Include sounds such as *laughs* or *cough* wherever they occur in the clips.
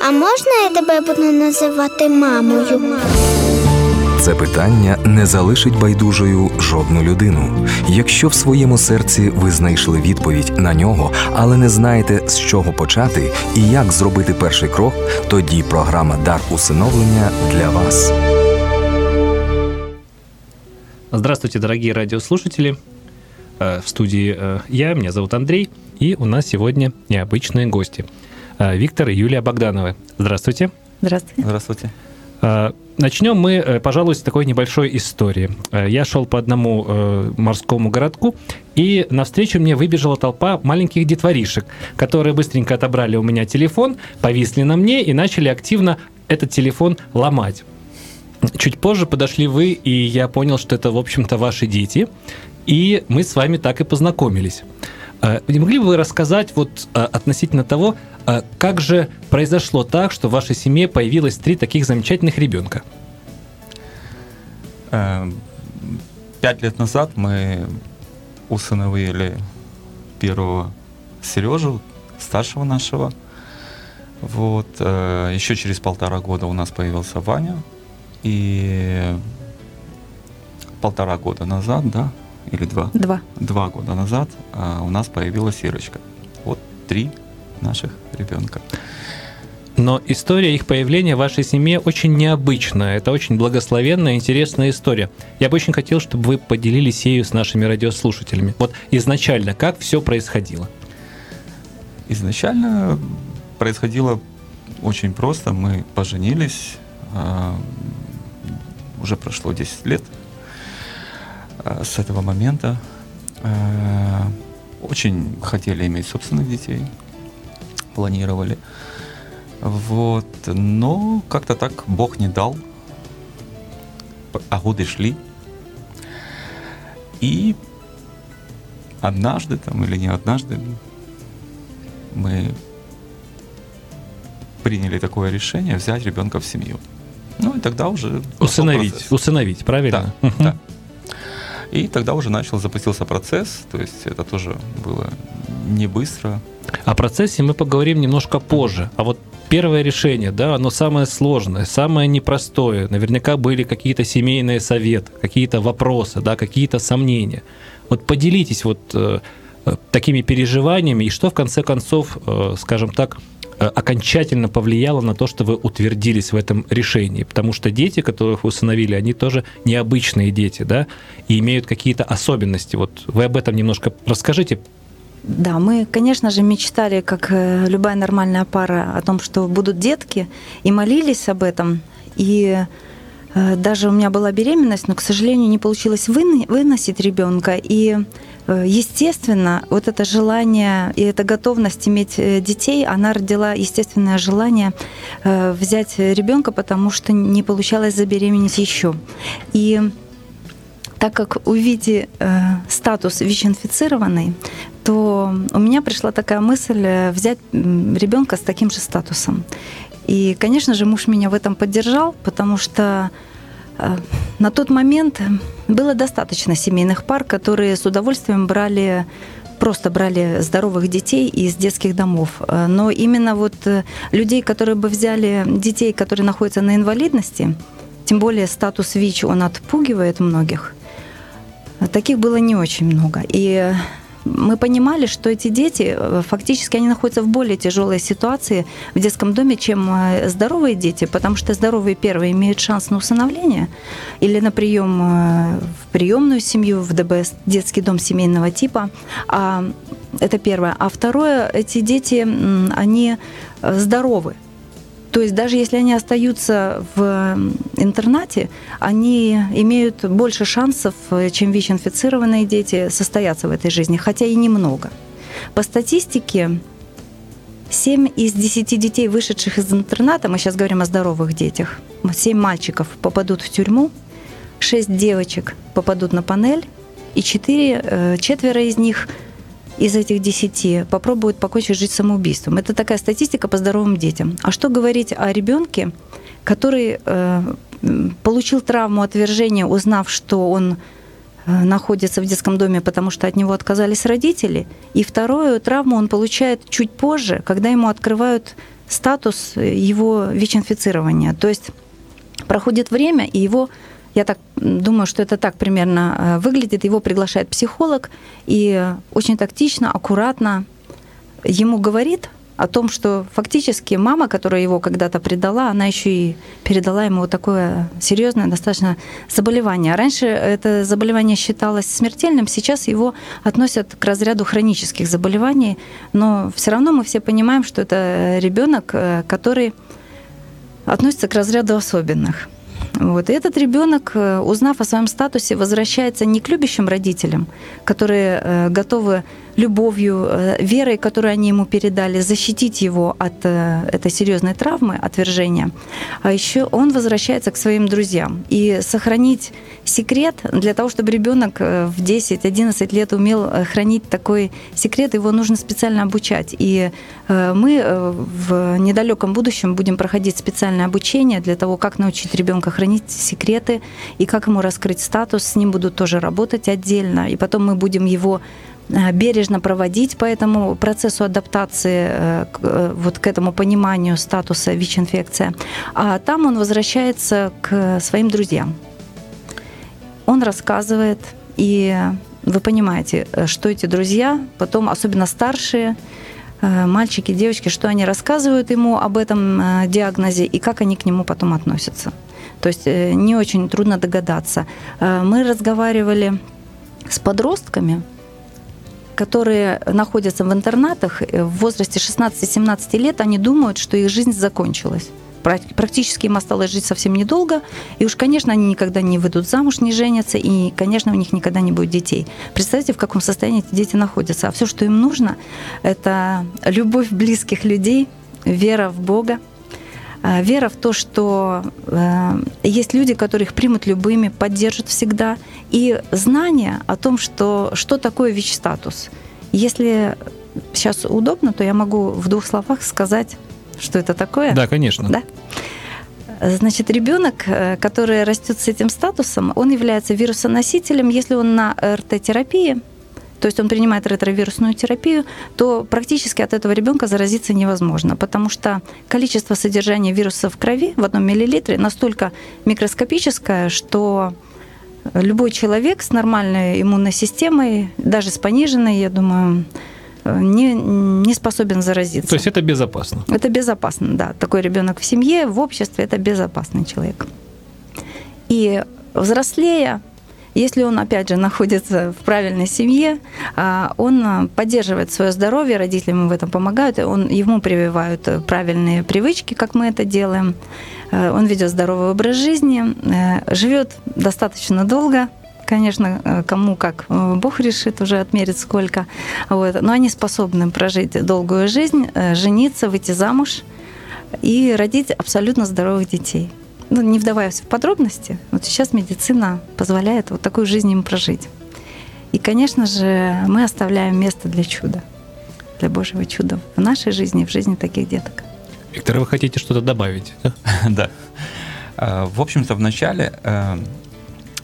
а можна я тебе буду називати мамою? Це питання не залишить байдужою жодну людину. Якщо в своєму серці ви знайшли відповідь на нього, але не знаєте з чого почати і як зробити перший крок, тоді програма Дар усиновлення для вас. Здравствуйте, дорогие радиослушатели. Э, В студии э, я, меня зовут Андрей, и у нас сегодня необычные гости. Э, Виктор и Юлия Богдановы. Здравствуйте. Здравствуйте. Здравствуйте. Э, Начнем мы, э, пожалуй, с такой небольшой истории. Я шел по одному морскому городку, и навстречу мне выбежала толпа маленьких детворишек, которые быстренько отобрали у меня телефон, повисли на мне и начали активно этот телефон ломать. Чуть позже подошли вы, и я понял, что это, в общем-то, ваши дети, и мы с вами так и познакомились. Э, Не могли бы вы рассказать вот э, относительно того, э, как же произошло так, что в вашей семье появилось три таких замечательных ребенка? Э, Пять лет назад мы усыновили первого Сережу, старшего нашего. Вот. э, Еще через полтора года у нас появился Ваня. И полтора года назад, да, или два? Два. Два года назад а, у нас появилась Ирочка. Вот три наших ребенка. Но история их появления в вашей семье очень необычная. Это очень благословенная, интересная история. Я бы очень хотел, чтобы вы поделились ею с нашими радиослушателями. Вот изначально, как все происходило? Изначально происходило очень просто. Мы поженились. а, Уже прошло 10 лет с этого момента. А, Очень хотели иметь собственных детей. Планировали. Вот. Но как-то так Бог не дал. А годы шли. И однажды там или не однажды мы приняли такое решение взять ребенка в семью. Ну и тогда уже Усыновить, усыновить, правильно? Да, да. И тогда уже начал запустился процесс, то есть это тоже было не быстро. О процессе мы поговорим немножко позже. А вот первое решение, да, оно самое сложное, самое непростое. Наверняка были какие-то семейные советы, какие-то вопросы, да, какие-то сомнения. Вот поделитесь вот э, э, такими переживаниями, и что в конце концов, э, скажем так, окончательно повлияло на то, что вы утвердились в этом решении. Потому что дети, которых вы усыновили, они тоже необычные дети, да, и имеют какие-то особенности. Вот вы об этом немножко расскажите, Да, мы, конечно же, мечтали, как э, любая нормальная пара, о том, что будут детки, и молились об этом. И э, даже у меня была беременность, но, к сожалению, не получилось выносить ребенка. И, э, естественно, вот это желание и эта готовность иметь э, детей, она родила естественное желание э, взять ребенка, потому что не получалось забеременеть еще. И так как у Вити э, статус ВИЧ-инфицированный, то у меня пришла такая мысль э, взять ребенка с таким же статусом. И, конечно же, муж меня в этом поддержал, потому что э, на тот момент было достаточно семейных пар, которые с удовольствием брали просто брали здоровых детей из детских домов. Э, Но именно вот э, людей, которые бы взяли детей, которые находятся на инвалидности, тем более статус ВИЧ, он отпугивает многих, таких было не очень много. И мы понимали, что эти дети, э, фактически они находятся в более тяжелой ситуации в детском доме, чем э, здоровые дети, потому что здоровые первые имеют шанс на усыновление или на прием э, в приемную семью, в ДБС, детский дом семейного типа. А, это первое. А второе, эти дети, они здоровы. То есть даже если они остаются в интернате, они имеют больше шансов, э, чем ВИЧ-инфицированные дети, состояться в этой жизни, хотя и немного. По статистике, 7 из 10 детей, вышедших из интерната, мы сейчас говорим о здоровых детях, 7 мальчиков попадут в тюрьму, 6 девочек попадут на панель, и 4, четверо из них из этих 10 попробуют покончить жизнь самоубийством. Это такая статистика по здоровым детям. А что говорить о ребенке, который э, получил травму отвержения, узнав, что он э, находится в детском доме, потому что от него отказались родители. И вторую травму он получает чуть позже, когда ему открывают статус его ВИЧ-инфицирования. То есть проходит время, и его я так думаю, что это так примерно э, выглядит. Его приглашает психолог и очень тактично, аккуратно ему говорит о том, что фактически мама, которая его когда-то предала, она еще и передала ему вот такое серьезное достаточно заболевание. Раньше это заболевание считалось смертельным, сейчас его относят к разряду хронических заболеваний, но все равно мы все понимаем, что это ребенок, э, который относится к разряду особенных. Вот. И этот ребенок, э, узнав о своем статусе, возвращается не к любящим родителям, которые э, готовы любовью, э, верой, которую они ему передали, защитить его от этой серьезной травмы, отвержения. А еще он возвращается к своим друзьям. И сохранить секрет для того, чтобы ребенок в 10-11 лет умел хранить такой секрет, его нужно специально обучать. И мы в недалеком будущем будем проходить специальное обучение для того, как научить ребенка хранить секреты, и как ему раскрыть статус, с ним будут тоже работать отдельно, и потом мы будем его э, бережно проводить по этому процессу адаптации, э, э, вот к этому пониманию статуса ВИЧ-инфекция. А там он возвращается к своим друзьям. Он рассказывает, и вы понимаете, что эти друзья, потом особенно старшие, мальчики, девочки, что они рассказывают ему об этом диагнозе и как они к нему потом относятся. То есть э, не очень трудно догадаться. Э, мы разговаривали с подростками, которые находятся в интернатах э, в возрасте 16-17 лет, они думают, что их жизнь закончилась. Практически им осталось жить совсем недолго, и уж, конечно, они никогда не выйдут замуж, не женятся, и, конечно, у них никогда не будет детей. Представьте, в каком состоянии эти дети находятся. А все, что им нужно, это любовь близких людей, вера в Бога, вера в то, что э, есть люди, которые их примут любыми, поддержат всегда, и знание о том, что, что такое ВИЧ-статус. Если сейчас удобно, то я могу в двух словах сказать, что это такое. Да, конечно. Да? Значит, ребенок, э, который растет с этим статусом, он является вирусоносителем, если он на РТ-терапии, то есть он принимает ретровирусную терапию, то практически от этого ребенка заразиться невозможно, потому что количество содержания вируса в крови в одном миллилитре настолько микроскопическое, что любой человек с нормальной иммунной системой, даже с пониженной, я думаю, не, не способен заразиться. То есть это безопасно? Это безопасно, да. Такой ребенок в семье, в обществе, это безопасный человек. И взрослея, если он, опять же, находится в правильной семье, а, он а, поддерживает свое здоровье, родители ему в этом помогают, он, ему прививают правильные привычки, как мы это делаем. А, он ведет здоровый образ жизни, э, живет достаточно долго, конечно, э, кому как э, Бог решит, уже отмерит сколько. Вот. Но они способны прожить долгую жизнь, жениться, выйти замуж и родить абсолютно здоровых детей ну, не вдаваясь в подробности, вот сейчас медицина позволяет вот такую жизнь им прожить. И, конечно же, мы оставляем место для чуда, для Божьего чуда в нашей жизни, в жизни таких деток. Виктор, вы хотите что-то добавить? *laughs* Да. да. В общем-то, в начале э,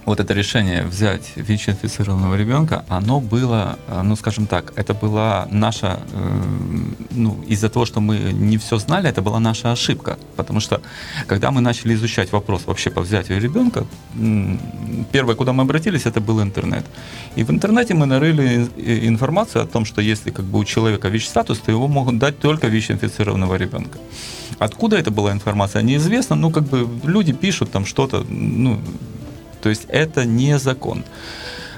вот это решение взять ВИЧ-инфицированного ребенка, оно было, э, ну, скажем так, это была наша, э, ну, из-за того, что мы не все знали, это была наша ошибка. Потому что, когда мы начали изучать вопрос вообще по взятию ребенка, первое, куда мы обратились, это был интернет. И в интернете мы нарыли информацию о том, что если как бы у человека ВИЧ-статус, то его могут дать только ВИЧ-инфицированного ребенка. Откуда это была информация, неизвестно. Ну, как бы люди пишут там что-то, ну, то есть это не закон.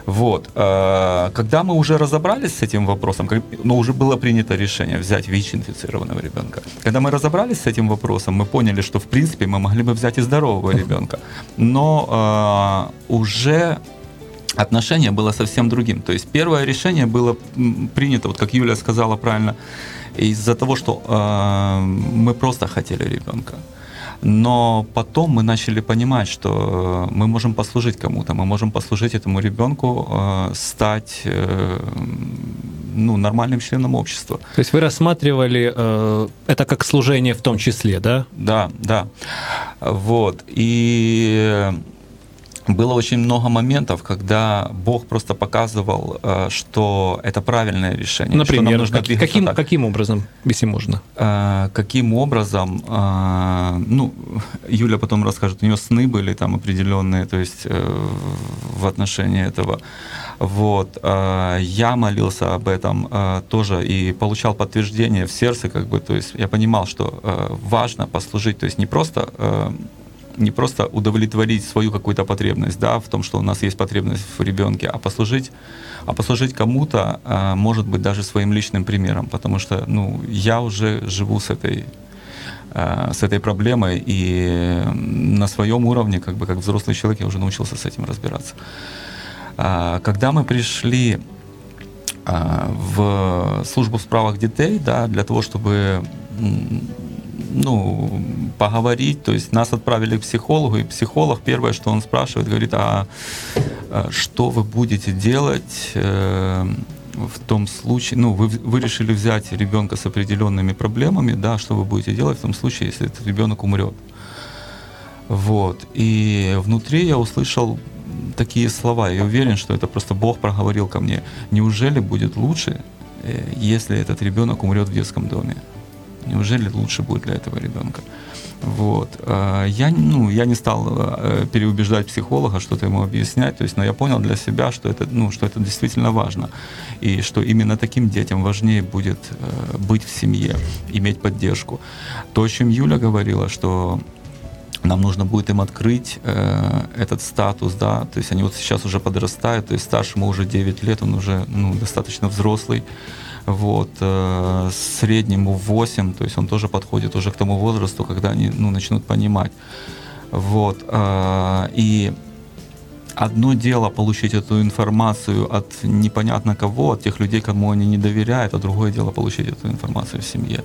Вот. А, когда мы уже разобрались с этим вопросом, но ну, уже было принято решение взять ВИЧ-инфицированного ребенка. Когда мы разобрались с этим вопросом, мы поняли, что в принципе мы могли бы взять и здорового ребенка. Но э, уже отношение было совсем другим. То есть первое решение было принято, вот как Юля сказала правильно, из-за того, что э, мы просто хотели ребенка. Но потом мы начали понимать, что мы можем послужить кому-то, мы можем послужить этому ребенку, э, стать э, ну, нормальным членом общества. То есть вы рассматривали э, это как служение в том числе, да? Да, да. Вот. И было очень много моментов, когда Бог просто показывал, э, что это правильное решение. Например, что нам нужно как- каким, так. каким образом, если можно? Э, Каким образом, э, ну, Юля потом расскажет, у нее сны были там определенные, то есть в отношении этого. Вот, э, я молился об этом тоже и получал подтверждение в сердце, как бы, то есть я понимал, что важно послужить, то есть не просто не просто удовлетворить свою какую-то потребность, да, в том, что у нас есть потребность в ребенке, а послужить, а послужить кому-то, а, может быть, даже своим личным примером, потому что, ну, я уже живу с этой а, с этой проблемой, и на своем уровне, как бы как взрослый человек, я уже научился с этим разбираться. А, Когда мы пришли в службу в справах детей, да, для того, чтобы ну, поговорить, то есть нас отправили к психологу, и психолог первое, что он спрашивает, говорит, а, а что вы будете делать э, в том случае, ну, вы, вы решили взять ребенка с определенными проблемами, да, что вы будете делать в том случае, если этот ребенок умрет. Вот. И внутри я услышал такие слова. Я уверен, что это просто Бог проговорил ко мне. Неужели будет лучше, э, если этот ребенок умрет в детском доме? Неужели лучше будет для этого ребенка? Вот. А, Я, ну, я не стал э, переубеждать психолога, что-то ему объяснять, то есть, но я понял для себя, что это, ну, что это действительно важно, и что именно таким детям важнее будет э, быть в семье, иметь поддержку. То, о чем Юля говорила, что нам нужно будет им открыть э, этот статус, да, то есть они вот сейчас уже подрастают, то есть старшему уже 9 лет, он уже ну, достаточно взрослый, вот, э, среднему 8, то есть он тоже подходит уже к тому возрасту, когда они ну, начнут понимать. Вот, э, и одно дело получить эту информацию от непонятно кого, от тех людей, кому они не доверяют, а другое дело получить эту информацию в семье.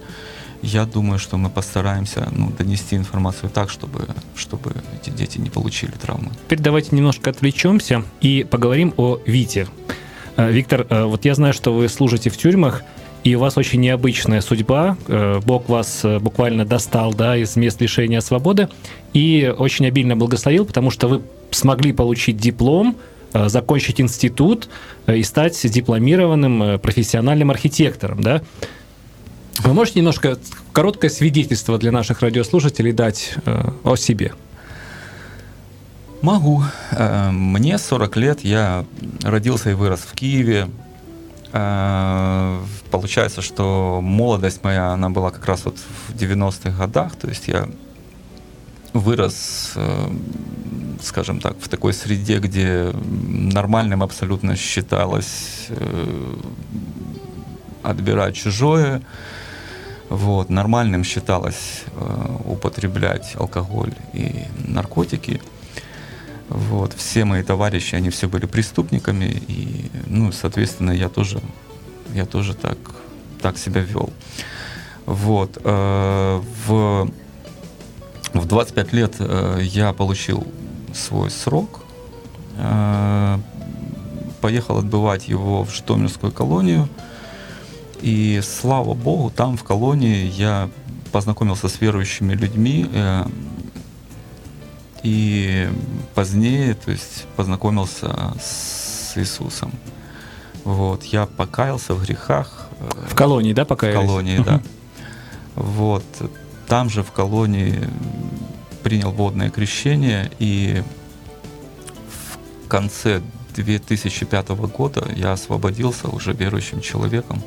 Я думаю, что мы постараемся ну, донести информацию так, чтобы, чтобы эти дети не получили травмы. Теперь давайте немножко отвлечемся и поговорим о Вите. Э, Виктор, э, вот я знаю, что вы служите в тюрьмах, и у вас очень необычная судьба. Э, Бог вас буквально достал да, из мест лишения свободы и очень обильно благословил, потому что вы смогли получить диплом, закончить институт и стать дипломированным профессиональным архитектором. Да? Вы можете немножко короткое свидетельство для наших радиослушателей дать о себе? Могу. Э, Мне 40 лет, я родился и вырос в Киеве. Э, Получается, что молодость моя, она была как раз вот в 90-х годах, то есть я вырос, э, скажем так, в такой среде, где нормальным абсолютно считалось отбирать чужое, вот, нормальным считалось употреблять алкоголь и наркотики. Вот, все мои товарищи, они все были преступниками, и, ну, соответственно, я тоже, я тоже так, так себя вел. Вот, э, в, в 25 лет э, я получил свой срок, э, поехал отбывать его в Житомирскую колонию, и слава богу, там в колонии я познакомился с верующими людьми, и позднее, то есть познакомился с Иисусом. Вот, я покаялся в грехах. э, В колонии, да, в покаялись? колонии, да. Вот, там же в колонии принял водное крещение, и в конце 2005 года я освободился уже верующим человеком.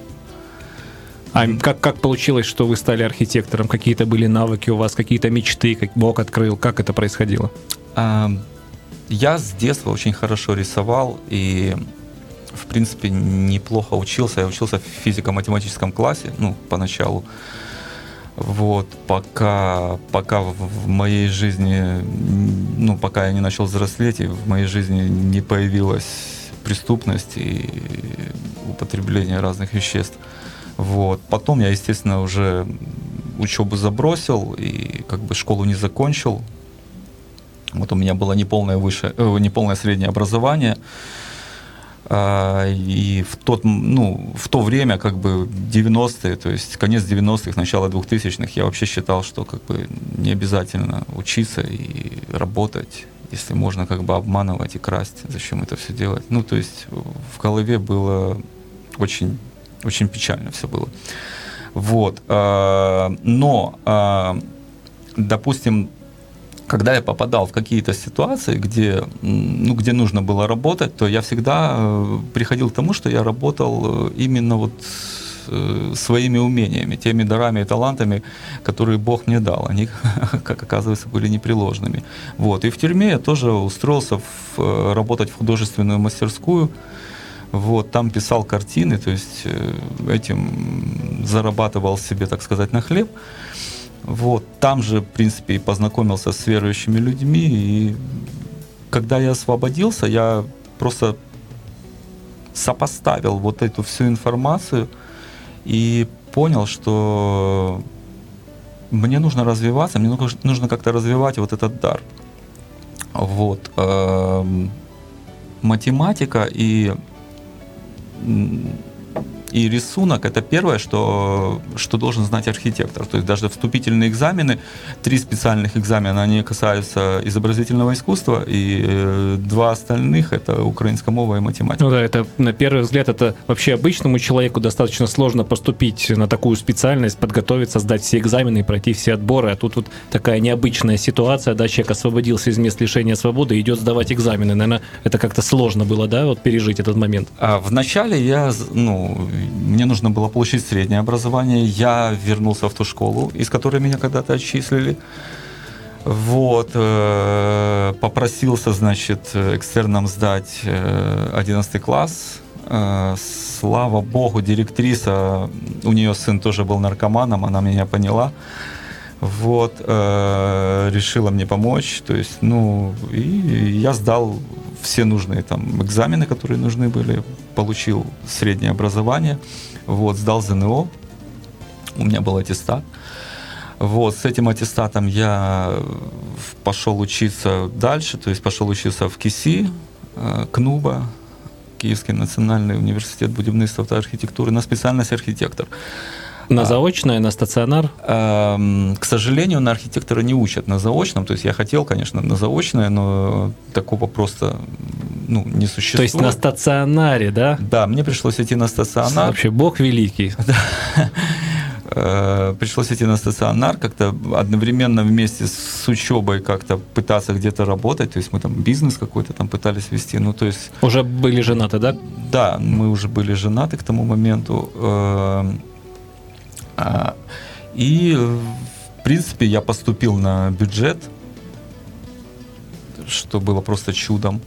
А как, как получилось, что вы стали архитектором? Какие-то были навыки у вас, какие-то мечты, как Бог открыл? Как это происходило? А, Я с детства очень хорошо рисовал и, в принципе, неплохо учился. Я учился в физико-математическом классе, ну, поначалу. Вот, пока, пока в моей жизни, ну, пока я не начал взрослеть, и в моей жизни не появилась преступность и употребление разных веществ. Вот. Потом я, естественно, уже учебу забросил и как бы школу не закончил. Вот у меня было неполное, выше, э, неполное среднее образование. А, И в, тот, ну, в то время, как бы 90-е, то есть конец 90-х, начало 2000-х, я вообще считал, что как бы не обязательно учиться и работать, если можно как бы обманывать и красть, зачем это все делать? Ну, то есть в голове было очень, очень печально все было. Вот. э, Но, э, допустим, когда я попадал в какие-то ситуации, где, ну, где нужно было работать, то я всегда э, приходил к тому, что я работал именно вот своими умениями, теми дарами и талантами, которые Бог мне дал. Они, *laughs* как оказывается, были непреложными. Вот. И в тюрьме я тоже устроился в, работать в художественную мастерскую. Вот, там писал картины, то есть э, этим зарабатывал себе, так сказать, на хлеб. Вот, там же, в принципе, и познакомился с верующими людьми. И когда я освободился, я просто сопоставил вот эту всю информацию и понял, что мне нужно развиваться, мне нужно- как-то развивать вот этот дар. Вот. эм, Математика и 嗯 и рисунок это первое, что, что должен знать архитектор. То есть даже вступительные экзамены, три специальных экзамена, они касаются изобразительного искусства, и э, два остальных это украинская мова и математика. Ну да, это на первый взгляд, это вообще обычному человеку достаточно сложно поступить на такую специальность, подготовиться, сдать все экзамены и пройти все отборы. А тут вот такая необычная ситуация, да, человек освободился из мест лишения свободы и идет сдавать экзамены. Наверное, это как-то сложно было, да, вот пережить этот момент. А вначале я, ну, мне нужно было получить среднее образование. Я вернулся в ту школу, из которой меня когда-то отчислили. Вот, э, попросился, значит, экстерном сдать э, 11 класс. Э, Слава богу, директриса, у нее сын тоже был наркоманом, она меня поняла. Вот, э, решила мне помочь. То есть, ну, и я сдал все нужные там экзамены, которые нужны были, получил среднее образование, вот, сдал ЗНО, у меня был аттестат. Вот, с этим аттестатом я пошел учиться дальше, то есть пошел учиться в КИСИ, э, КНУБа, Киевский национальный университет будівництва та архитектуры, на специальность архитектор. На заочное, на стационар. Эм, К сожалению, на архитектора не учат на заочном. То есть я хотел, конечно, на заочное, но такого просто ну, не То существует. есть на стационаре, да? Да, мне пришлось идти на стационар. Вообще, Бог великий. *laughs* Э, Пришлось идти на стационар, как-то одновременно вместе с учебой как-то пытаться где-то работать. То есть мы там бизнес какой-то там пытались вести. Ну, то есть Уже были женаты, да? Да, мы уже были женаты к тому моменту. А, И, в принципе, я поступил на бюджет, что было просто чудом.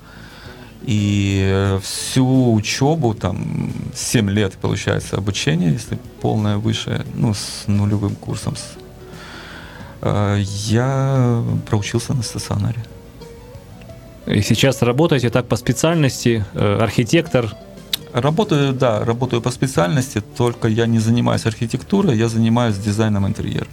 И всю учебу, там, 7 лет, получается, обучение, если полное высшее, ну, с нулевым курсом, с- э, я проучился на стационаре. И сейчас работаете так по специальности, э, архитектор. Работаю, да, работаю по специальности, только я не занимаюсь архитектурой, я занимаюсь дизайном интерьера.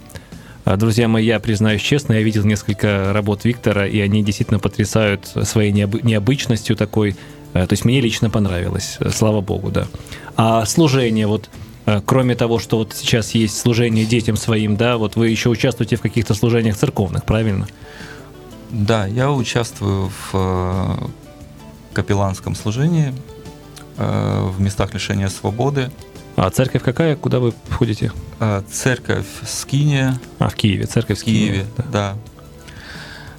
А, Друзья мои, я признаюсь честно, я видел несколько работ Виктора, и они действительно потрясают своей необы- необычностью такой. Э, То есть мне лично понравилось, э, слава богу, да. А служение, вот э, кроме того, что вот сейчас есть служение детям своим, да, вот вы еще участвуете в каких-то служениях церковных, правильно? Да, я участвую в капелланском служении в местах лишения свободы. А церковь какая, куда вы входите? Э, Церковь Скиния А, в Киеве, церковь в Киеве, да. да.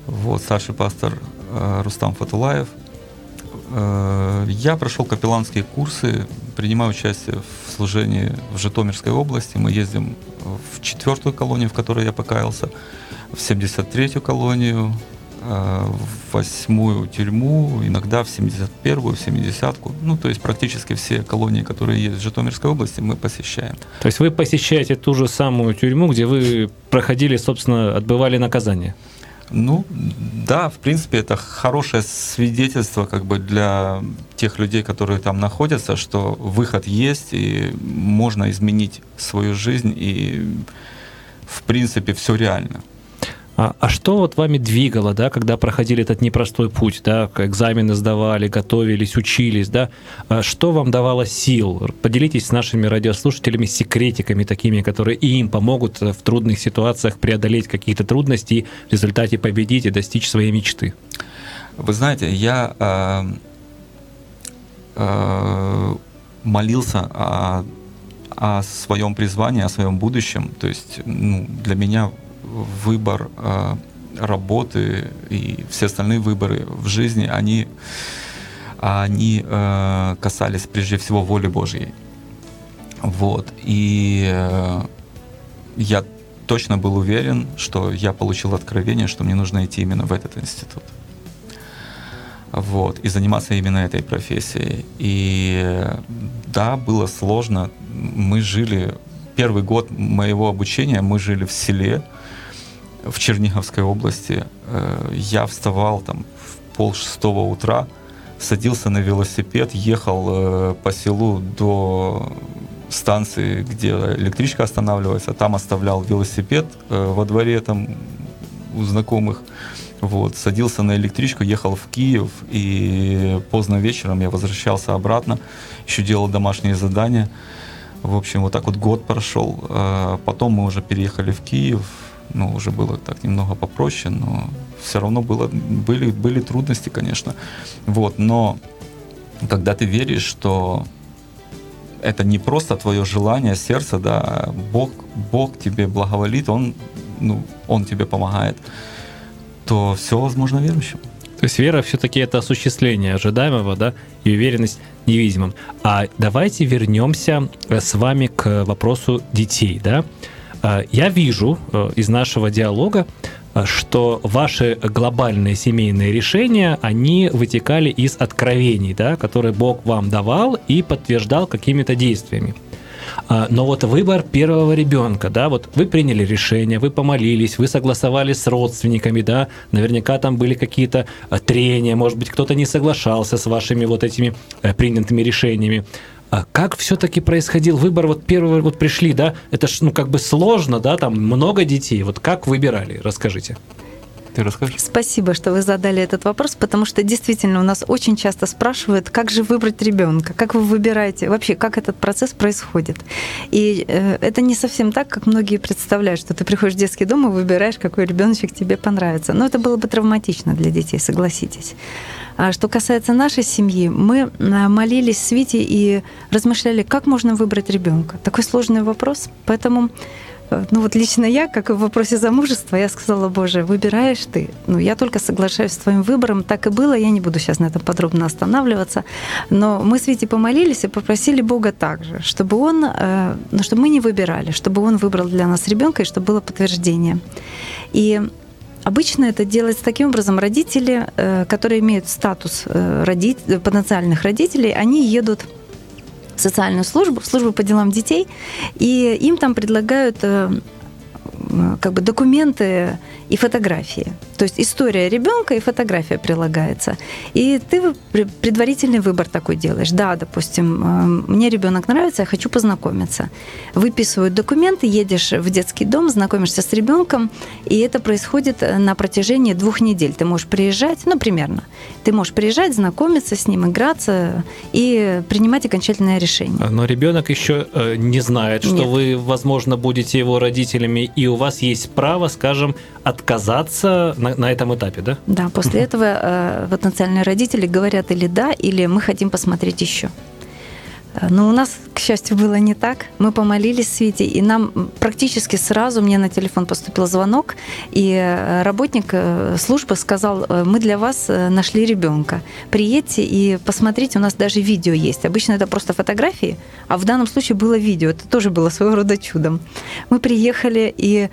Вот, старший пастор э, Рустам Фатулаев. Э, Я прошел капелланские курсы, принимаю участие в служении в Житомирской области. Мы ездим в четвертую колонию, в которой я покаялся, в 73-ю колонию, э, в восьмую тюрьму, иногда в 71-ю, в 70-ку. Ну, то есть практически все колонии, которые есть в Житомирской области, мы посещаем. То есть вы посещаете ту же самую тюрьму, где вы проходили, собственно, отбывали наказание. Ну, да, в принципе, это хорошее свидетельство как бы для тех людей, которые там находятся, что выход есть, и можно изменить свою жизнь, и в принципе все реально. А, а что вот вами двигало, да, когда проходили этот непростой путь, да, экзамены сдавали, готовились, учились, да? А Что вам давало сил? Поделитесь с нашими радиослушателями секретиками такими, которые и им помогут э, в трудных ситуациях преодолеть какие-то трудности и в результате победить и достичь своей мечты. Вы знаете, я э, э, молился о, о своем призвании, о своем будущем. То есть ну, для меня выбор э, работы и все остальные выборы в жизни, они, они э, касались прежде всего воли Божьей. Вот. И э, я точно был уверен, что я получил откровение, что мне нужно идти именно в этот институт. Вот, и заниматься именно этой профессией. И да, было сложно. Мы жили, первый год моего обучения мы жили в селе, в Черниговской области. Э, я вставал там в пол шестого утра, садился на велосипед, ехал э, по селу до станции, где электричка останавливается, там оставлял велосипед э, во дворе там у знакомых, вот, садился на электричку, ехал в Киев, и поздно вечером я возвращался обратно, еще делал домашние задания. В общем, вот так вот год прошел. Э, потом мы уже переехали в Киев, ну, уже было так немного попроще, но все равно было, были, были трудности, конечно. Вот, но когда ты веришь, что это не просто твое желание сердца, да, Бог, Бог тебе благоволит, Он, ну, Он тебе помогает, то все возможно верующим. То есть вера все-таки это осуществление ожидаемого, да, и уверенность невидимым. А давайте вернемся э, с вами к вопросу детей, да. А, я вижу э, из нашего диалога, Э, что ваши глобальные семейные решения, они вытекали из откровений, да, которые Бог вам давал и подтверждал какими-то действиями. А, но вот выбор первого ребенка, да, вот вы приняли решение, вы помолились, вы согласовали с родственниками, да, наверняка там были какие-то э, трения, может быть, кто-то не соглашался с вашими вот этими принятыми решениями. А как все-таки происходил выбор? Вот первые вот пришли, да, это ж, ну, как бы сложно, да, там много детей. Вот как выбирали? Расскажите. Ты расскажешь? Спасибо, что вы задали этот вопрос, потому что действительно у нас очень часто спрашивают, как же выбрать ребенка, как вы выбираете, вообще, как этот процесс происходит. И э, это не совсем так, как многие представляют, что ты приходишь в детский дом и выбираешь, какой ребеночек тебе понравится. Но это было бы травматично для детей, согласитесь. А что касается нашей семьи, мы а, молились с Витей и размышляли, как можно выбрать ребенка. Такой сложный вопрос. Поэтому э, ну вот лично я, как и в вопросе замужества, я сказала, Боже, выбираешь ты. Ну, я только соглашаюсь с твоим выбором. Так и было, я не буду сейчас на этом подробно останавливаться. Но мы с Витей помолились и попросили Бога также, чтобы он, э, ну, чтобы мы не выбирали, чтобы он выбрал для нас ребенка и чтобы было подтверждение. И Обычно это делается таким образом. Родители, э, которые имеют статус э, потенциальных родителей, они едут социальную службу, службу по делам детей, и им там предлагают э, как бы документы и фотографии. То есть история ребенка и фотография прилагается. И ты предварительный выбор такой делаешь. Да, допустим, э, мне ребенок нравится, я хочу познакомиться. Выписывают документы, едешь в детский дом, знакомишься с ребенком, и это происходит э, на протяжении двух недель. Ты можешь приезжать, ну, примерно. Ты можешь приезжать, знакомиться с ним, играться и принимать окончательное решение. Но ребенок еще э, не знает, что Нет. вы, возможно, будете его родителями, и у вас есть право, скажем, отказаться на, на этом этапе, да? Да, после этого э, потенциальные родители говорят или да, или мы хотим посмотреть еще. Э, но у нас, к счастью, было не так. Мы помолились с Витей, и нам практически сразу мне на телефон поступил звонок, и э, работник э, службы сказал, мы для вас нашли ребенка. Приедьте и посмотрите, у нас даже видео есть. Обычно это просто фотографии, а в данном случае было видео. Это тоже было своего рода чудом. Мы приехали, и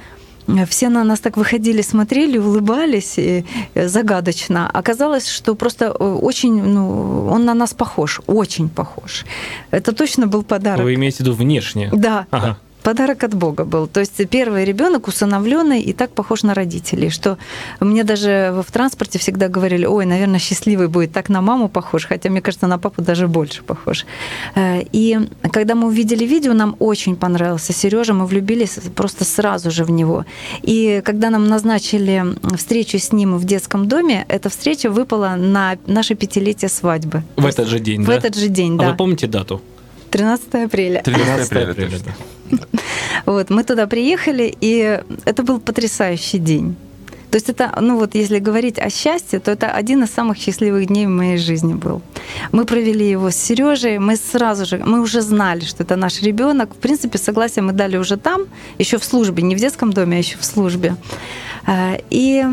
все на нас так выходили, смотрели, улыбались и э, загадочно. Оказалось, что просто э, очень, ну, он на нас похож, очень похож. Это точно был подарок. Вы имеете в виду внешне? Да. Ага подарок от Бога был. То есть первый ребенок усыновленный и так похож на родителей, что мне даже в транспорте всегда говорили, ой, наверное, счастливый будет, так на маму похож, хотя, мне кажется, на папу даже больше похож. Э, и когда мы увидели видео, нам очень понравился Сережа, мы влюбились просто сразу же в него. И когда нам назначили встречу с ним в детском доме, эта встреча выпала на наше пятилетие свадьбы. В этот же день, В да? этот же день, а да. вы помните дату? 13 апреля. 13 апреля, апреля да. *laughs* Вот, мы туда приехали, и это был потрясающий день. То есть это, ну вот если говорить о счастье, то это один из самых счастливых дней в моей жизни был. Мы провели его с Сережей, мы сразу же, мы уже знали, что это наш ребенок. В принципе, согласие мы дали уже там, еще в службе, не в детском доме, а еще в службе. Э, и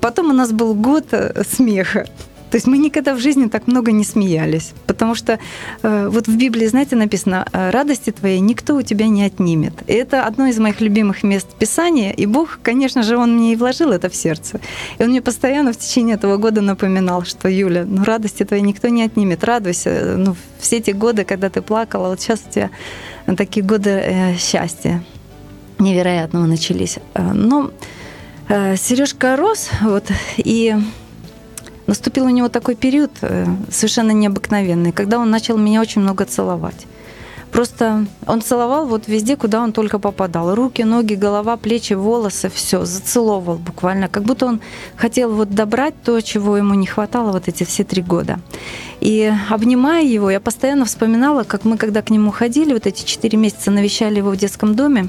потом у нас был год э, смеха. То есть мы никогда в жизни так много не смеялись, потому что э, вот в Библии, знаете, написано, «Э, радости твоей никто у тебя не отнимет. И это одно из моих любимых мест Писания, и Бог, конечно же, Он мне и вложил это в сердце. И Он мне постоянно в течение этого года напоминал, что, Юля, ну радости твоей никто не отнимет, радуйся. Ну, все эти годы, когда ты плакала, вот сейчас у тебя такие годы э, счастья невероятного начались. Э, но э, Сережка рос, вот, и наступил у него такой период э, совершенно необыкновенный, когда он начал меня очень много целовать. Просто он целовал вот везде, куда он только попадал. Руки, ноги, голова, плечи, волосы, все, зацеловывал буквально. Как будто он хотел вот добрать то, чего ему не хватало вот эти все три года. И обнимая его, я постоянно вспоминала, как мы, когда к нему ходили, вот эти четыре месяца навещали его в детском доме,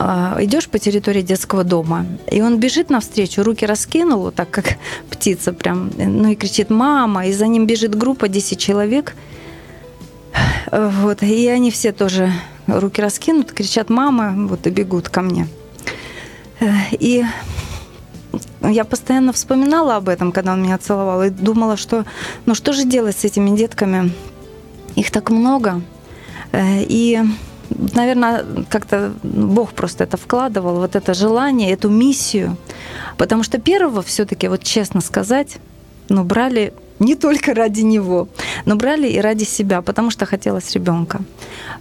идешь по территории детского дома, и он бежит навстречу, руки раскинул, так как *laughs* птица прям, ну и кричит «мама», и за ним бежит группа 10 человек, вот, и они все тоже руки раскинут, кричат «мама», вот и бегут ко мне. И я постоянно вспоминала об этом, когда он меня целовал, и думала, что ну что же делать с этими детками? Их так много. И наверное, как-то Бог просто это вкладывал, вот это желание, эту миссию. Потому что первого все-таки, вот честно сказать, ну, брали не только ради него, но брали и ради себя, потому что хотелось ребенка.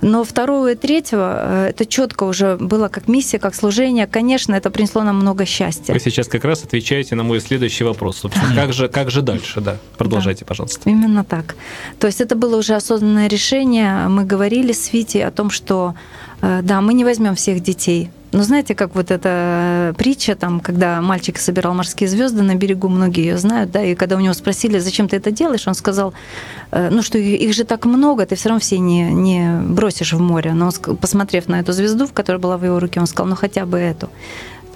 Но второго и третьего э, это четко уже было как миссия, как служение. Конечно, это принесло нам много счастья. Вы сейчас как раз отвечаете на мой следующий вопрос. Собственно, как же, как же дальше? Да, продолжайте, да. пожалуйста. Именно так. То есть это было уже осознанное решение. Мы говорили с Витей о том, что э, да, мы не возьмем всех детей, ну, знаете, как вот эта притча, там, когда мальчик собирал морские звезды на берегу, многие ее знают, да, и когда у него спросили, зачем ты это делаешь, он сказал, э, ну, что их же так много, ты все равно все не, не бросишь в море. Но он, посмотрев на эту звезду, в которой была в его руке, он сказал, ну, хотя бы эту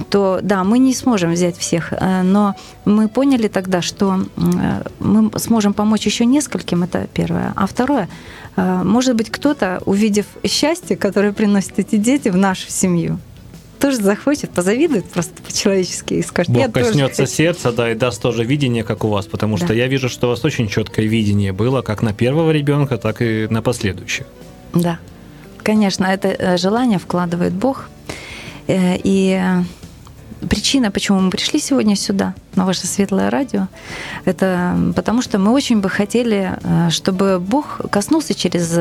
то да, мы не сможем взять всех, э, но мы поняли тогда, что э, мы сможем помочь еще нескольким, это первое. А второе, может быть, кто-то, увидев счастье, которое приносят эти дети в нашу семью, тоже захочет, позавидует просто по-человечески и скажет, Бог я коснется тоже сердца, да, и даст тоже видение, как у вас, потому Да. что я вижу, что у вас очень четкое видение было, как на первого ребенка, так и на последующих. Да, конечно, это э, желание вкладывает Бог. Э, И причина, почему мы пришли сегодня сюда, на ваше светлое радио, это потому что мы очень бы хотели, э, чтобы Бог коснулся через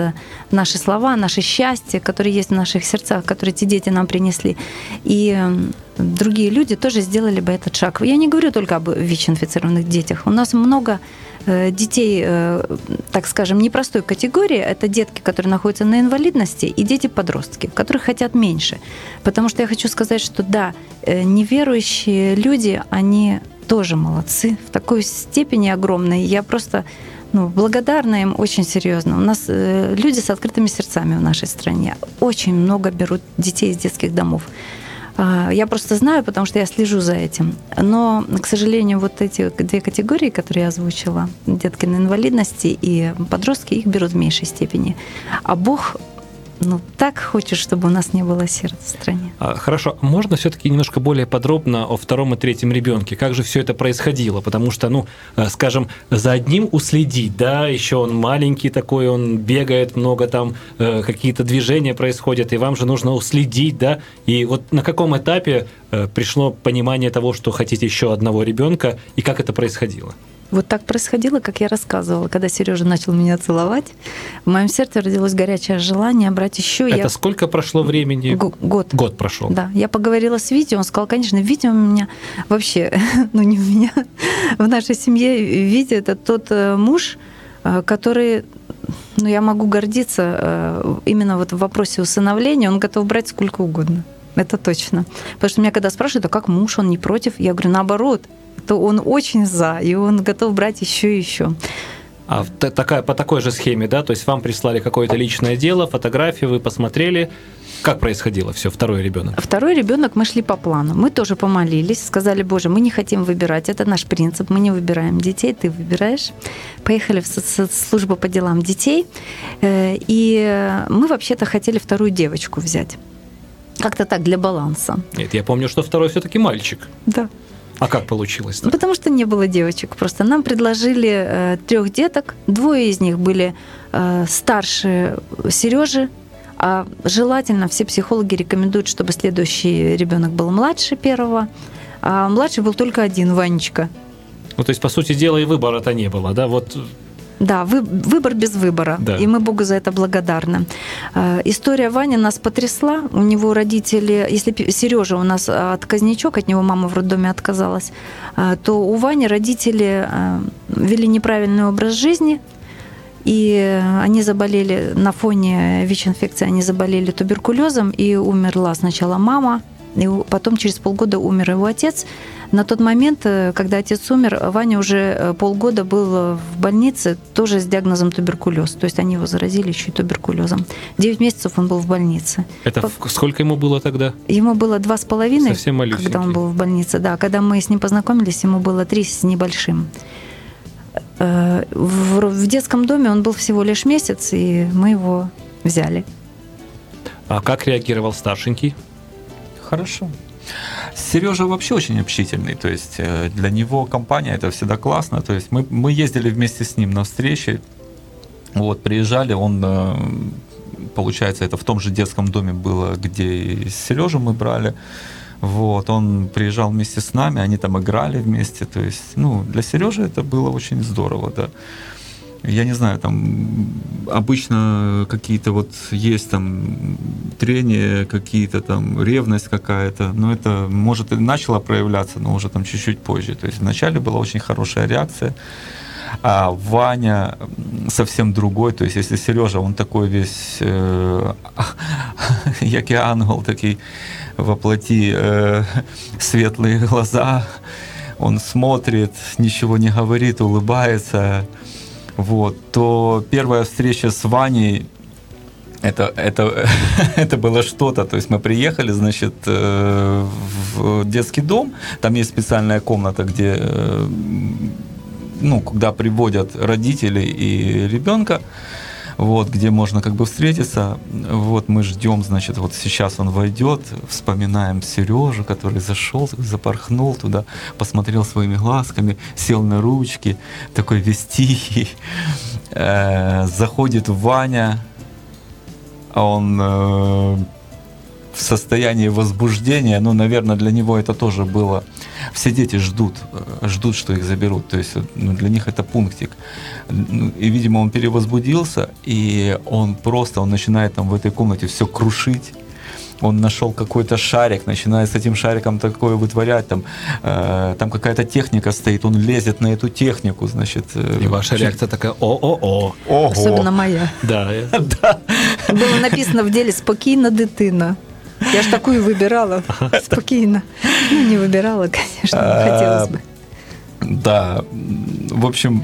наши слова, наше счастье, которые есть в наших сердцах, которые эти дети нам принесли. И э, другие люди тоже сделали бы этот шаг. Я не говорю только об ВИЧ-инфицированных детях. У нас много э, детей, э, так скажем, непростой категории. Это детки, которые находятся на инвалидности, и дети-подростки, которых хотят меньше. Потому что я хочу сказать, что да, э, неверующие люди, они тоже молодцы в такой степени огромной. Я просто ну, благодарна им очень серьезно. У нас э, люди с открытыми сердцами в нашей стране. Очень много берут детей из детских домов. А, Я просто знаю, потому что я слежу за этим. Но, к сожалению, вот эти две категории, которые я озвучила, детки на инвалидности и подростки, их берут в меньшей степени. А Бог ну, так хочет, чтобы у нас не было сердца в стране. А, Хорошо, можно все-таки немножко более подробно о втором и третьем ребенке? Как же все это происходило? Потому что, ну, э, скажем, за одним уследить, да, еще он маленький такой, он бегает много, там э, какие-то движения происходят, и вам же нужно уследить, да? И вот на каком этапе э, пришло понимание того, что хотите еще одного ребенка, и как это происходило? Вот так происходило, как я рассказывала, когда Сережа начал меня целовать. В моем сердце родилось горячее желание брать еще. это я... сколько прошло времени? Г- Год. Год прошел. Да, я поговорила с Витей, он сказал, конечно, Витя у меня вообще, *laughs* ну не у меня, в нашей семье Витя это тот э, муж, э, который, ну я могу гордиться э, именно вот в вопросе усыновления, он готов брать сколько угодно. Это точно. Потому что меня когда спрашивают, а как муж, он не против? Я говорю, наоборот, то он очень за, и он готов брать еще и еще. А такая, по такой же схеме, да? То есть вам прислали какое-то личное дело, фотографии, вы посмотрели. Как происходило все, второй ребенок? Второй ребенок мы шли по плану. Мы тоже помолились, сказали, Боже, мы не хотим выбирать, это наш принцип, мы не выбираем детей, ты выбираешь. Поехали в службу по делам детей, э, и мы вообще-то хотели вторую девочку взять. Как-то так, для баланса. Нет, я помню, что второй все-таки мальчик. Да. А как получилось? Ну, потому что не было девочек. Просто нам предложили э, трех деток. Двое из них были э, старше Сережи. А желательно все психологи рекомендуют, чтобы следующий ребенок был младше первого. А младший был только один, Ванечка. Ну, то есть, по сути дела, и выбора-то не было, да? Вот Да, вы, выбор без выбора. Да. И мы Богу за это благодарны. Э, История Вани нас потрясла. У него родители, если Сережа у нас отказничок, от него мама в роддоме отказалась, э, то у Вани родители вели неправильный образ жизни, и они заболели на фоне ВИЧ-инфекции, они заболели туберкулезом, и умерла сначала мама, и потом через полгода умер его отец. На тот момент, э, когда отец умер, Ваня уже э, полгода был э, в больнице, тоже с диагнозом туберкулез. То есть они его заразили еще и туберкулезом. Девять месяцев он был в больнице. это По- сколько ему было тогда? Ему было два с половиной, Совсем малюсенький. когда он был в больнице. Да, когда мы с ним познакомились, ему было три с небольшим. В, в детском доме он был всего лишь месяц, и мы его взяли. А как реагировал старшенький? Хорошо. Сережа вообще очень общительный, то есть э, для него компания это всегда классно. То есть мы, мы ездили вместе с ним на встречи, вот, приезжали, он, э, получается, это в том же детском доме было, где и Сережу мы брали. Вот, он приезжал вместе с нами, они там играли вместе. То есть, ну, для Сережи это было очень здорово, да. Я не знаю, там обычно какие-то вот есть там трения, какие-то там ревность какая-то, но это может и начало проявляться, но уже там чуть-чуть позже. То есть вначале была очень хорошая реакция, а Ваня совсем другой. То есть если Сережа, он такой весь, э, *laughs* и ангел, такий воплоти э, светлые глаза, он смотрит, ничего не говорит, улыбается, вот, то первая встреча с Ваней, это, это, *laughs* это было что-то. То есть мы приехали, значит, э, в детский дом, там есть специальная комната, где, э, ну, куда приводят родителей и ребенка, вот, где можно как бы встретиться. Вот мы ждем, значит, вот сейчас он войдет, вспоминаем Сережу, который зашел, запорхнул туда, посмотрел своими глазками, сел на ручки, такой весь тихий. Э, Заходит Ваня, а он э, в состоянии возбуждения, ну, наверное, для него это тоже было. Все дети ждут, э, ждут, что их заберут. То есть ну, для них это пунктик. Ну, И, видимо, он перевозбудился, и он просто, он начинает там в этой комнате все крушить. Он нашел какой-то шарик, начинает с этим шариком такое вытворять, там, э, там какая-то техника стоит, он лезет на эту технику, значит. э, И ваша реакция такая, о-о-о. Ого! Особенно моя. Да, э, *laughs* Було написано в ділі спокійна дитина. Я ж таку і вибирала. Спокійно. Ну, не вибирала, звісно, А, хотілося б. Да, м, в общем,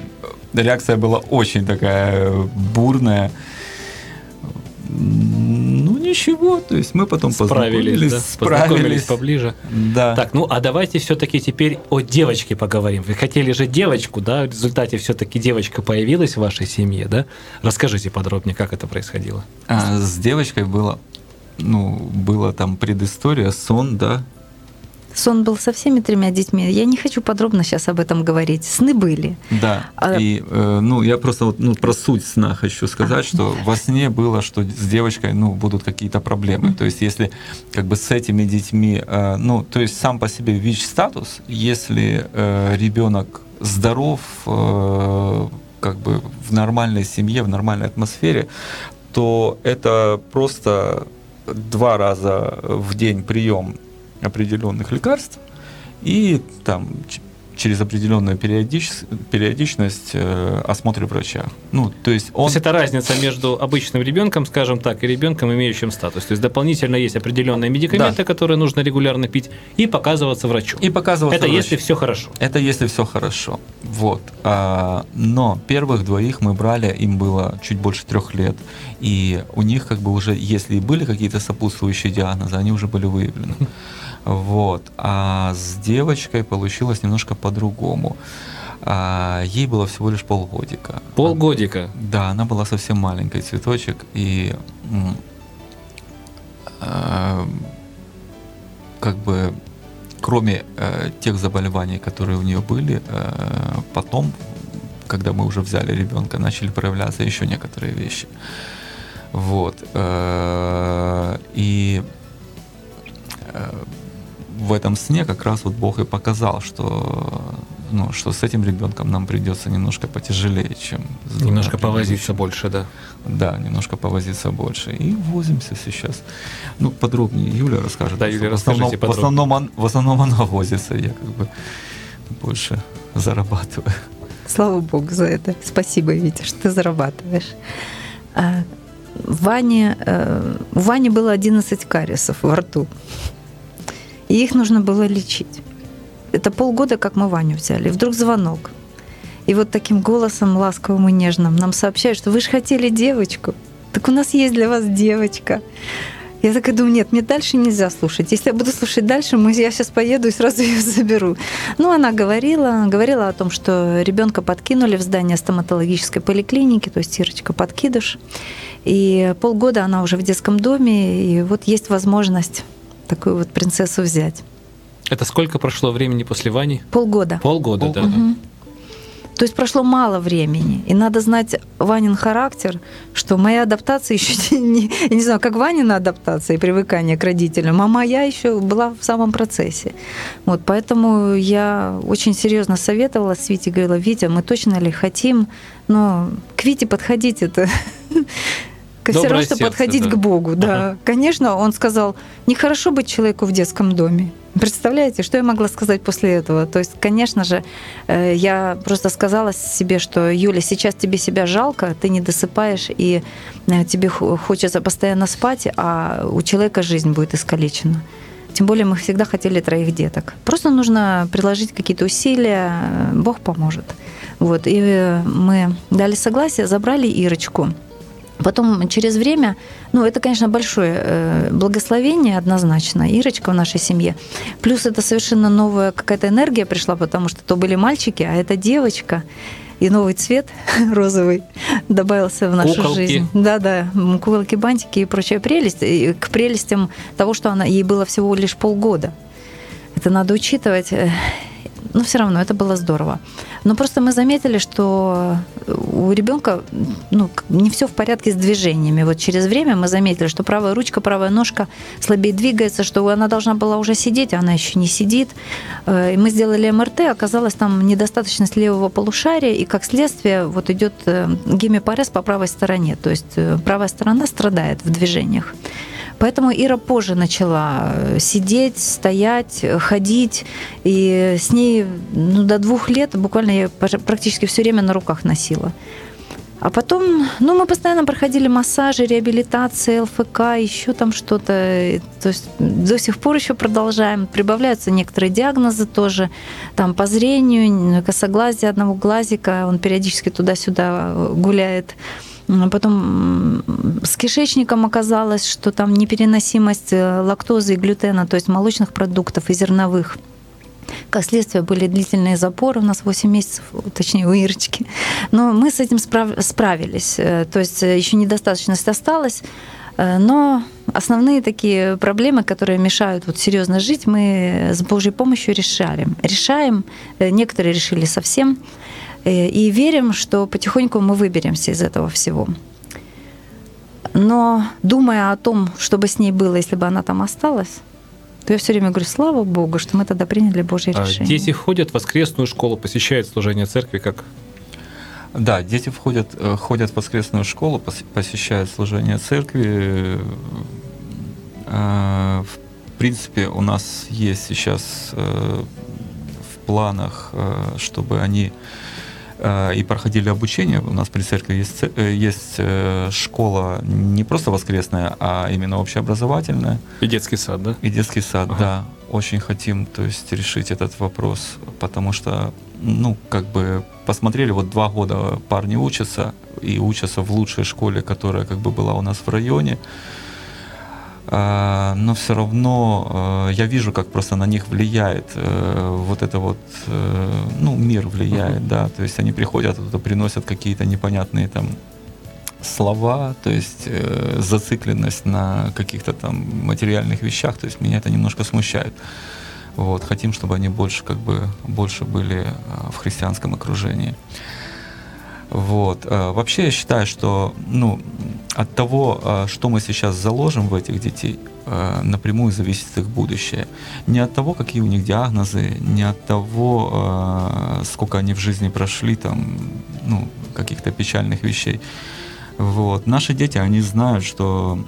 реакция была очень такая бурная. М, Ну ничего, то есть мы потом справились, познакомились, да? познакомились справились. поближе. Да. Так, ну а давайте все-таки теперь о девочке поговорим. Вы хотели же девочку, да? В результате все-таки девочка появилась в вашей семье, да? Расскажите подробнее, как это происходило. А с девочкой было, ну, была там предыстория, сон, да. Сон был со всеми тремя детьми. Я не хочу подробно сейчас об этом говорить. Сны были. Да. А- И, э, ну, я просто вот, ну, про суть сна хочу сказать, что во сне было, что с девочкой, ну, будут какие-то проблемы. То есть, если как бы с этими детьми, э, ну, то есть сам по себе ВИЧ-статус, если э, ребенок здоров, э, как бы в нормальной семье, в нормальной атмосфере, то это просто два раза в день прием определенных лекарств и там через определенную периодич- периодичность э, осмотре врача. Ну, то есть То он... есть это разница между обычным ребенком, скажем так, и ребенком, имеющим статус. То есть дополнительно есть определенные медикаменты, которые нужно регулярно пить, и показываться врачу. И показываться это врачу. если все хорошо. Это если все хорошо. Вот. А, но первых двоих мы брали, им было чуть больше трех лет. И у них как бы уже, если и были какие-то сопутствующие диагнозы, они уже были выявлены. Вот. А с девочкой получилось немножко по-другому. А, ей было всего лишь полгодика. Полгодика. Да, она была совсем маленькой цветочек, и э, как бы кроме э, тех заболеваний, которые у нее были, э, потом, когда мы уже взяли ребенка, начали проявляться еще некоторые вещи. Вот. э, и э, в этом сне как раз вот Бог и показал, что ну, что с этим ребенком нам придется немножко потяжелее, чем с Немножко повозиться больше, да. Да, немножко повозиться больше. И возимся сейчас. Ну, подробнее Юля расскажет. Да, В Юля, основном- расскажите в основном, он- в основном она возится, я как бы больше зарабатываю. Слава Богу за это. Спасибо, Витя, что ты зарабатываешь. А, Ване, э, у Вани было 11 кариесов во рту. И их нужно было лечить. Это полгода, как мы Ваню взяли. И вдруг звонок. И вот таким голосом ласковым и нежным нам сообщают, что вы же хотели девочку. Так у нас есть для вас девочка. Я такая думаю, нет, мне дальше нельзя слушать. Если я буду слушать дальше, мы, я сейчас поеду и сразу *laughs* ее заберу. Ну, она говорила, говорила о том, что ребенка подкинули в здание стоматологической поликлиники, то есть Ирочка подкидыш. И полгода она уже в детском доме, и вот есть возможность такую вот принцессу взять. Это сколько прошло времени после Вани? Полгода. Полгода, да. Мгм. То есть прошло мало времени, и надо знать Ванин характер, что моя адаптация еще *laughs* не, я не знаю, как Ванина адаптация и привыкание к родителям, а моя еще была в самом процессе. Вот, поэтому я очень серьезно советовала Свите, говорила, Витя, мы точно ли хотим, но к Вите подходить это все Доброе равно, что сердце, подходить да. к Богу. Да, Ага. конечно, он сказал, нехорошо быть человеку в детском доме. Представляете, что я могла сказать после этого? То есть, конечно же, э, я просто сказала себе, что Юля, сейчас тебе себя жалко, ты не досыпаешь, и э, тебе хо- хочется постоянно спать, а у человека жизнь будет искалечена. Тем более мы всегда хотели троих деток. Просто нужно приложить какие-то усилия, э, Бог поможет. Вот, и мы дали согласие, забрали Ирочку. Потом через время, ну это, конечно, большое э, благословение однозначно, Ирочка в нашей семье. Плюс это совершенно новая какая-то энергия пришла, потому что то были мальчики, а это девочка. И новый цвет *laughs* розовый добавился в нашу Куколки. жизнь. Да-да, м, куколки, бантики и прочая прелесть. И к прелестям того, что она, ей было всего лишь полгода. Это надо учитывать. Э, Но все равно это было здорово. Но просто мы заметили, что у ребенка ну, не все в порядке с движениями. Вот через время мы заметили, что правая ручка, правая ножка слабее двигается, что она должна была уже сидеть, а она еще не сидит. Э, И мы сделали МРТ, оказалось там недостаточность левого полушария, и как следствие вот идет э, гемипарез по правой стороне, то есть э, правая сторона страдает в движениях. Поэтому Ира позже начала э, сидеть, стоять, э, ходить. И с ней ну, до двух лет буквально я практически все время на руках носила. А потом, ну, мы постоянно проходили массажи, реабилитации, ЛФК, еще там что-то. То есть до сих пор еще продолжаем. Прибавляются некоторые диагнозы тоже. Там по зрению, косоглазие одного глазика, он периодически туда-сюда э, гуляет. М, Потом с кишечником оказалось, что там непереносимость э, лактозы и глютена, то есть молочных продуктов и зерновых. Как следствие были длительные запоры у нас 8 месяцев, точнее у Ирочки. Но мы с этим справ- справились. Э, То есть э, еще недостаточность осталась. Э, Но основные такие проблемы, которые мешают вот серьезно жить, мы с Божьей помощью решаем. Решаем. Некоторые решили совсем. И верим, что потихоньку мы выберемся из этого всего. Но думая о том, что бы с ней было, если бы она там осталась, то я все время говорю, слава Богу, что мы тогда приняли Божье А решение. Дети ходят в воскресную школу, посещают служение церкви, как Да, дети входят, э, ходят в воскресную школу, пос- посещают служение церкви. Э, В принципе, у нас есть сейчас э, в планах, чтобы они и проходили обучение. У нас при церкви есть, есть школа не просто воскресная, а именно общеобразовательная. И детский сад, да? И детский сад, ага. да. Очень хотим, то есть, решить этот вопрос, потому что, ну, как бы посмотрели, вот два года парни учатся, и учатся в лучшей школе, которая как бы была у нас в районе. А, но все равно э, я вижу, как просто на них влияет э, вот это вот, э, ну, мир влияет, uh-huh. да, то есть они приходят, туда приносят какие-то непонятные там слова, то есть зацикленность на каких-то там материальных вещах, то есть меня это немножко смущает. Вот, хотим, чтобы они больше как бы больше были в христианском окружении. Вот. Э, вообще я считаю, что ну, от того, э, что мы сейчас заложим в этих детей, э, напрямую зависит их будущее. Не от того, какие у них диагнозы, не от того, сколько они в жизни прошли, там, ну, каких-то печальных вещей. Вот. Наши дети, они знают, что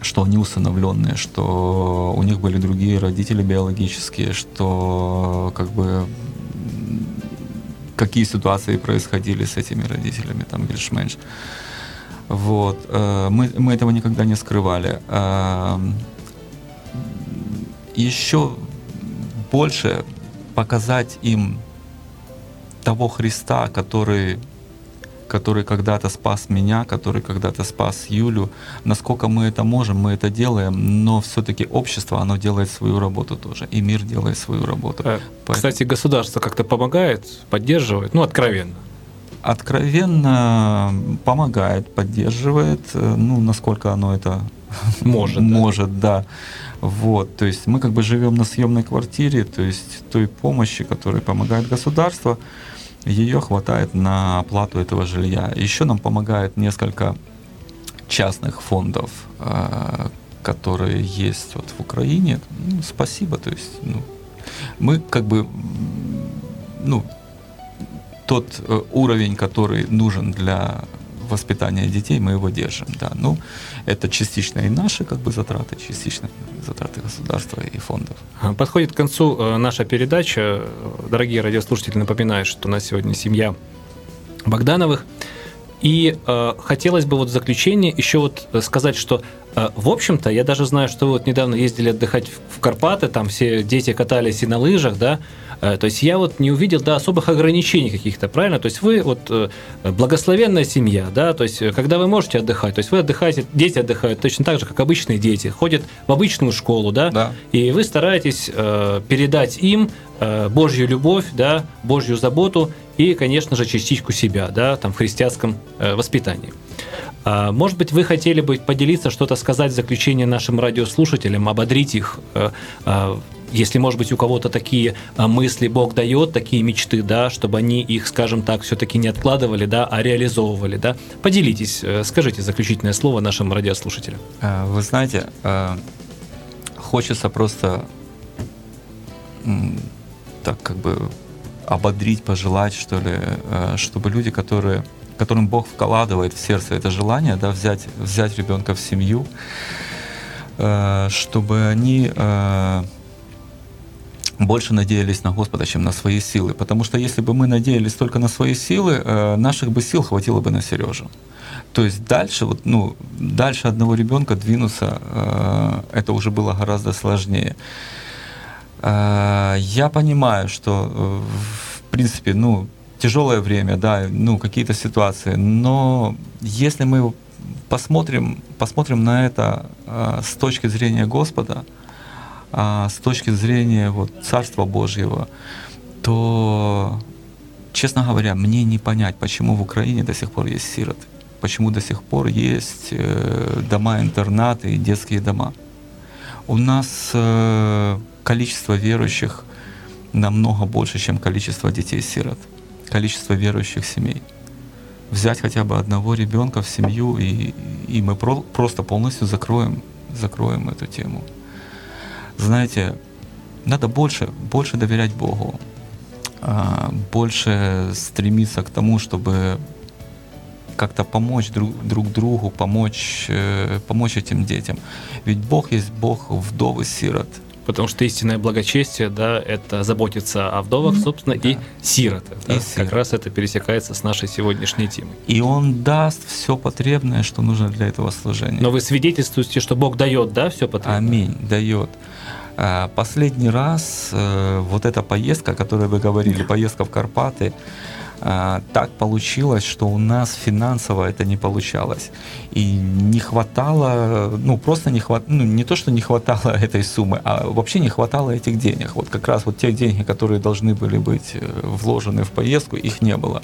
что они усыновленные, что у них были другие родители биологические, что как бы какие ситуации происходили с этими родителями, там, більш-менш. Вот. Э, мы, мы этого никогда не скрывали. Э, Еще больше показать им того Христа, который который когда-то спас меня, который когда-то спас Юлю. Насколько мы это можем, мы это делаем, но все-таки общество, оно делает свою работу тоже, и мир делает свою работу. А, кстати, государство как-то помогает, поддерживает, ну, откровенно. Откровенно помогает, поддерживает, э, ну, насколько оно это может, *laughs* может, да. да. Вот, то есть мы как бы живем на съемной квартире, то есть той помощи, которой помогает государство, ее хватает на оплату этого жилья. Еще нам помогает несколько частных фондов, а, которые есть вот в Украине. Ну, спасибо, то есть ну, мы как бы ну, тот э, уровень, который нужен для воспитания детей, мы его держим. Да. Ну, это частично и наши как бы, затраты, частично затраты государства и фондов. Подходит к концу э, наша передача. Дорогие радиослушатели, напоминаю, что у нас сегодня семья Богдановых. И э, хотелось бы вот в заключение еще вот сказать, что э, в общем-то я даже знаю, что вы вот недавно ездили отдыхать в Карпаты, там все дети катались и на лыжах, да, Э, то есть я вот не увидел да, особых ограничений каких-то, правильно? То есть вы вот э, благословенная семья, да, то есть э, когда вы можете отдыхать, то есть вы отдыхаете, дети отдыхают точно так же, как обычные дети, ходят в обычную школу, да, да. и вы стараетесь передать им Божью любовь, да, Божью заботу и, конечно же, частичку себя, да, там в христианском воспитании. А, может быть, вы хотели бы поделиться, что-то сказать в заключение нашим радиослушателям, ободрить их если, может быть, у кого-то такие а, мысли Бог дает, такие мечты, да, чтобы они их, скажем так, все-таки не откладывали, да, а реализовывали, да. Поделитесь, э, скажите заключительное слово нашим радиослушателям. Э, вы знаете, э, хочется просто так как бы ободрить, пожелать, что ли, чтобы люди, которые, которым Бог вкладывает в сердце это желание, да, взять, взять ребенка в семью, чтобы они больше надеялись на Господа, чем на свои силы. Потому что если бы мы надеялись только на свои силы, э, наших бы сил хватило бы на Сережу. То есть дальше, вот, ну, дальше одного ребенка двинуться, э, это уже было гораздо сложнее. Э, я понимаю, что, в принципе, ну, тяжелое время, да, ну, какие-то ситуации, но если мы посмотрим, посмотрим на это с точки зрения Господа, а, с точки зрения вот, Царства Божьего, то, честно говоря, мне не понять, почему в Украине до сих пор есть сироты, почему до сих пор есть э, дома-интернаты и детские дома. У нас э, количество верующих намного больше, чем количество детей-сирот, количество верующих семей. Взять хотя бы одного ребенка в семью, и, и мы про, просто полностью закроем, закроем эту тему знаете, надо больше, больше доверять Богу, а, больше стремиться к тому, чтобы как-то помочь друг, друг другу, помочь, э, помочь этим детям. Ведь Бог есть Бог вдов и сирот. Потому что истинное благочестие, да, это заботиться о вдовах, собственно, и сиротах. да. И Как раз это пересекается с нашей сегодняшней темой. И Он даст все потребное, что нужно для этого служения. Но вы свидетельствуете, что Бог дает, да, все потребное? Аминь, дает. А, Последний раз э, вот эта поездка, о которой вы говорили, поездка в Карпаты, а, так получилось, что у нас финансово это не получалось. И не хватало, ну просто не хватало, ну не то, что не хватало *laughs* этой суммы, а вообще не хватало этих денег. Вот как раз вот тех денег, которые должны были быть э, вложены в поездку, их не было.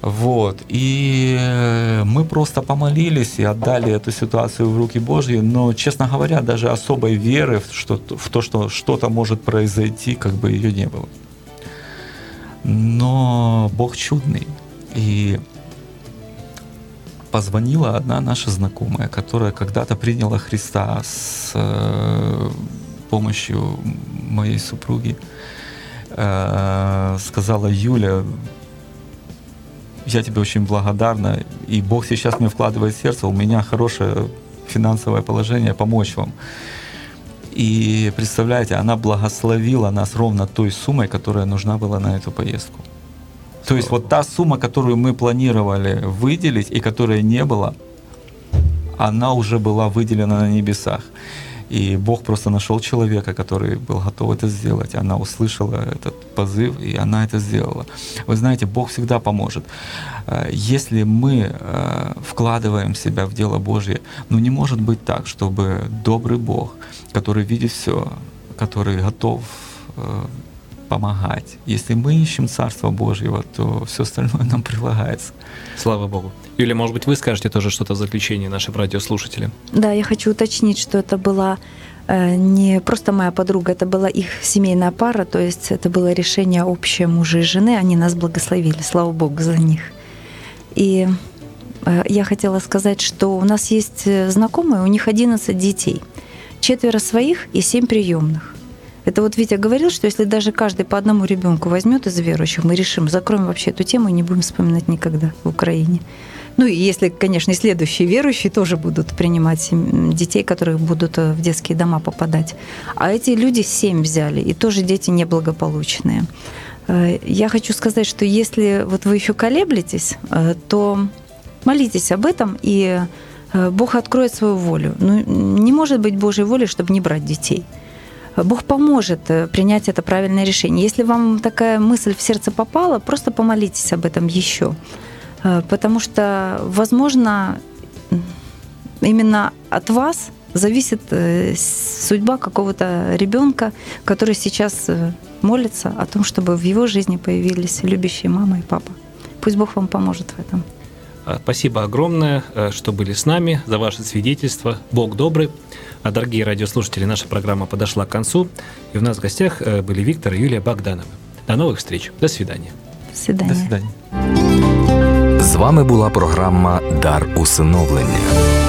Вот. И э, мы просто помолились и отдали эту ситуацию в руки Божьи, но, честно говоря, даже особой веры в, что, в то, что что-то может произойти, как бы ее не было. Но Бог чудный. И позвонила одна наша знакомая, которая когда-то приняла Христа с э, помощью моей супруги. Э, сказала Юля, я тебе очень благодарна, и Бог сейчас мне вкладывает сердце, у меня хорошее финансовое положение, помочь вам. И представляете, она благословила нас ровно той суммой, которая нужна была на эту поездку. То есть вот та сумма, которую мы планировали выделить и которой не было, она уже была выделена на небесах. И Бог просто нашел человека, который был готов это сделать. Она услышала этот позыв, и она это сделала. Вы знаете, Бог всегда поможет. Э, Если мы э, вкладываем себя в дело Божье, ну не может быть так, чтобы добрый Бог, который видит все, который готов э, помогать. Если мы ищем Царство Божьего, то все остальное нам прилагается. Слава Богу. Юлия, может быть, вы скажете тоже что-то в заключение нашим радиослушателям? Да, я хочу уточнить, что это была э, не просто моя подруга, это была их семейная пара, то есть это было решение общее мужа и жены, они нас благословили, слава Богу за них. И э, я хотела сказать, что у нас есть э, знакомые, у них 11 детей, четверо своих и семь приемных. Это вот Витя говорил, что если даже каждый по одному ребенку возьмет из верующих, мы решим, закроем вообще эту тему и не будем вспоминать никогда в Украине. Ну и если, конечно, и следующие верующие тоже будут принимать детей, которые будут э, в детские дома попадать. А эти люди семь взяли, и тоже дети неблагополучные. Э, Я хочу сказать, что если вот вы еще колеблетесь, э, то молитесь об этом, и Бог откроет свою волю. Ну, не может быть Божьей воли, чтобы не брать детей. Бог поможет э, принять это правильное решение. Если вам такая мысль в сердце попала, просто помолитесь об этом еще. Э, Потому что, возможно, именно от вас зависит э, судьба какого-то ребенка, который сейчас молится о том, чтобы в его жизни появились любящие мама и папа. Пусть Бог вам поможет в этом. А, Спасибо огромное, э, что были с нами, за ваше свидетельство. Бог добрый. А, Дорогие радиослушатели, наша программа подошла к концу. И у нас в гостях э, были Виктор и Юлия Богдановы. До новых встреч. До свидания. До свидания. До свидания. З вами була програма Дар усиновлення.